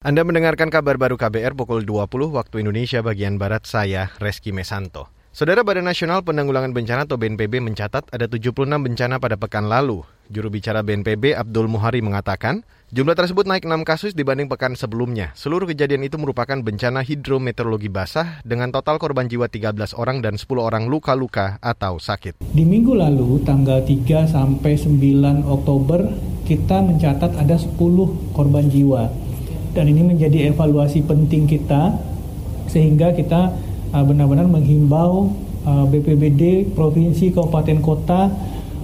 Anda mendengarkan kabar baru KBR pukul 20 waktu Indonesia bagian Barat, saya Reski Mesanto. Saudara Badan Nasional Penanggulangan Bencana atau BNPB mencatat ada 76 bencana pada pekan lalu. Juru bicara BNPB Abdul Muhari mengatakan, jumlah tersebut naik 6 kasus dibanding pekan sebelumnya. Seluruh kejadian itu merupakan bencana hidrometeorologi basah dengan total korban jiwa 13 orang dan 10 orang luka-luka atau sakit. Di minggu lalu, tanggal 3 sampai 9 Oktober, kita mencatat ada 10 korban jiwa dan ini menjadi evaluasi penting kita sehingga kita uh, benar-benar menghimbau uh, BPBD provinsi kabupaten kota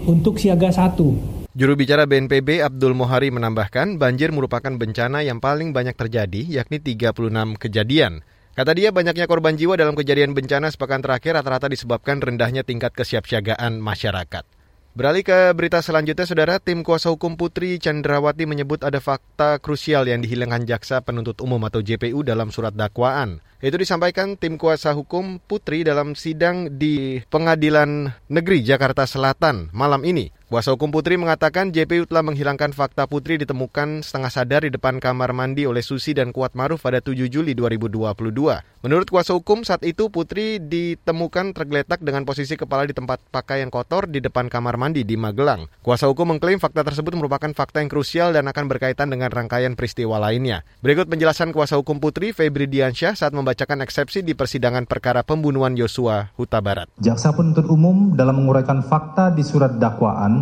untuk siaga satu. Juru bicara BNPB Abdul Mohari menambahkan banjir merupakan bencana yang paling banyak terjadi yakni 36 kejadian. Kata dia banyaknya korban jiwa dalam kejadian bencana sepekan terakhir rata-rata disebabkan rendahnya tingkat kesiapsiagaan masyarakat. Beralih ke berita selanjutnya, Saudara, tim kuasa hukum Putri Chandrawati menyebut ada fakta krusial yang dihilangkan jaksa penuntut umum atau JPU dalam surat dakwaan. Itu disampaikan tim kuasa hukum Putri dalam sidang di Pengadilan Negeri Jakarta Selatan malam ini. Kuasa hukum Putri mengatakan JPU telah menghilangkan fakta Putri ditemukan setengah sadar di depan kamar mandi oleh Susi dan Kuat Maruf pada 7 Juli 2022. Menurut kuasa hukum, saat itu Putri ditemukan tergeletak dengan posisi kepala di tempat pakaian kotor di depan kamar mandi di Magelang. Kuasa hukum mengklaim fakta tersebut merupakan fakta yang krusial dan akan berkaitan dengan rangkaian peristiwa lainnya. Berikut penjelasan kuasa hukum Putri Febri Diansyah saat membacakan eksepsi di persidangan perkara pembunuhan Yosua Huta Barat. Jaksa penuntut umum dalam menguraikan fakta di surat dakwaan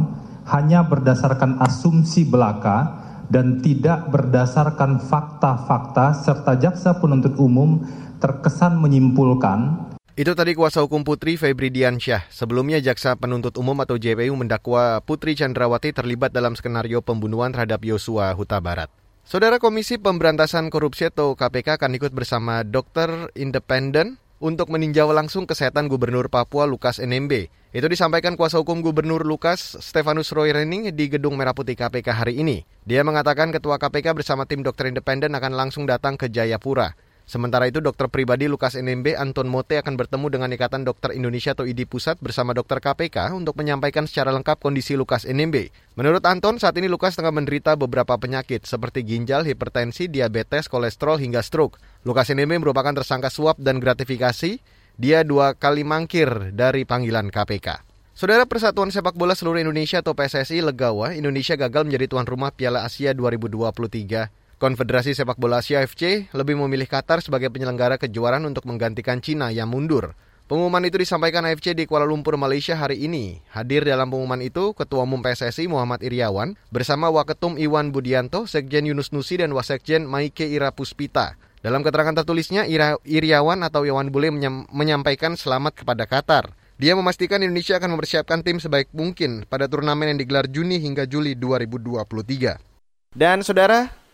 hanya berdasarkan asumsi belaka dan tidak berdasarkan fakta-fakta serta jaksa penuntut umum terkesan menyimpulkan itu tadi kuasa hukum Putri Febri Diansyah. Sebelumnya jaksa penuntut umum atau JPU mendakwa Putri Chandrawati terlibat dalam skenario pembunuhan terhadap Yosua Huta Barat. Saudara Komisi Pemberantasan Korupsi atau KPK akan ikut bersama dokter independen untuk meninjau langsung kesehatan Gubernur Papua Lukas NMB. Itu disampaikan kuasa hukum Gubernur Lukas Stefanus Roy Rening di Gedung Merah Putih KPK hari ini. Dia mengatakan ketua KPK bersama tim dokter independen akan langsung datang ke Jayapura. Sementara itu, dokter pribadi Lukas NMB Anton Mote akan bertemu dengan Ikatan Dokter Indonesia atau IDI Pusat bersama dokter KPK untuk menyampaikan secara lengkap kondisi Lukas NMB. Menurut Anton, saat ini Lukas tengah menderita beberapa penyakit seperti ginjal, hipertensi, diabetes, kolesterol, hingga stroke. Lukas NMB merupakan tersangka suap dan gratifikasi. Dia dua kali mangkir dari panggilan KPK. Saudara Persatuan Sepak Bola Seluruh Indonesia atau PSSI Legawa, Indonesia gagal menjadi tuan rumah Piala Asia 2023. Konfederasi Sepak Bola Asia FC lebih memilih Qatar sebagai penyelenggara kejuaraan untuk menggantikan Cina yang mundur. Pengumuman itu disampaikan AFC di Kuala Lumpur, Malaysia hari ini. Hadir dalam pengumuman itu Ketua Umum PSSI Muhammad Iriawan bersama Waketum Iwan Budianto, Sekjen Yunus Nusi dan Wasekjen Maike Ira Puspita. Dalam keterangan tertulisnya, Ira, Iriawan atau Iwan Bule menyampaikan selamat kepada Qatar. Dia memastikan Indonesia akan mempersiapkan tim sebaik mungkin pada turnamen yang digelar Juni hingga Juli 2023. Dan saudara,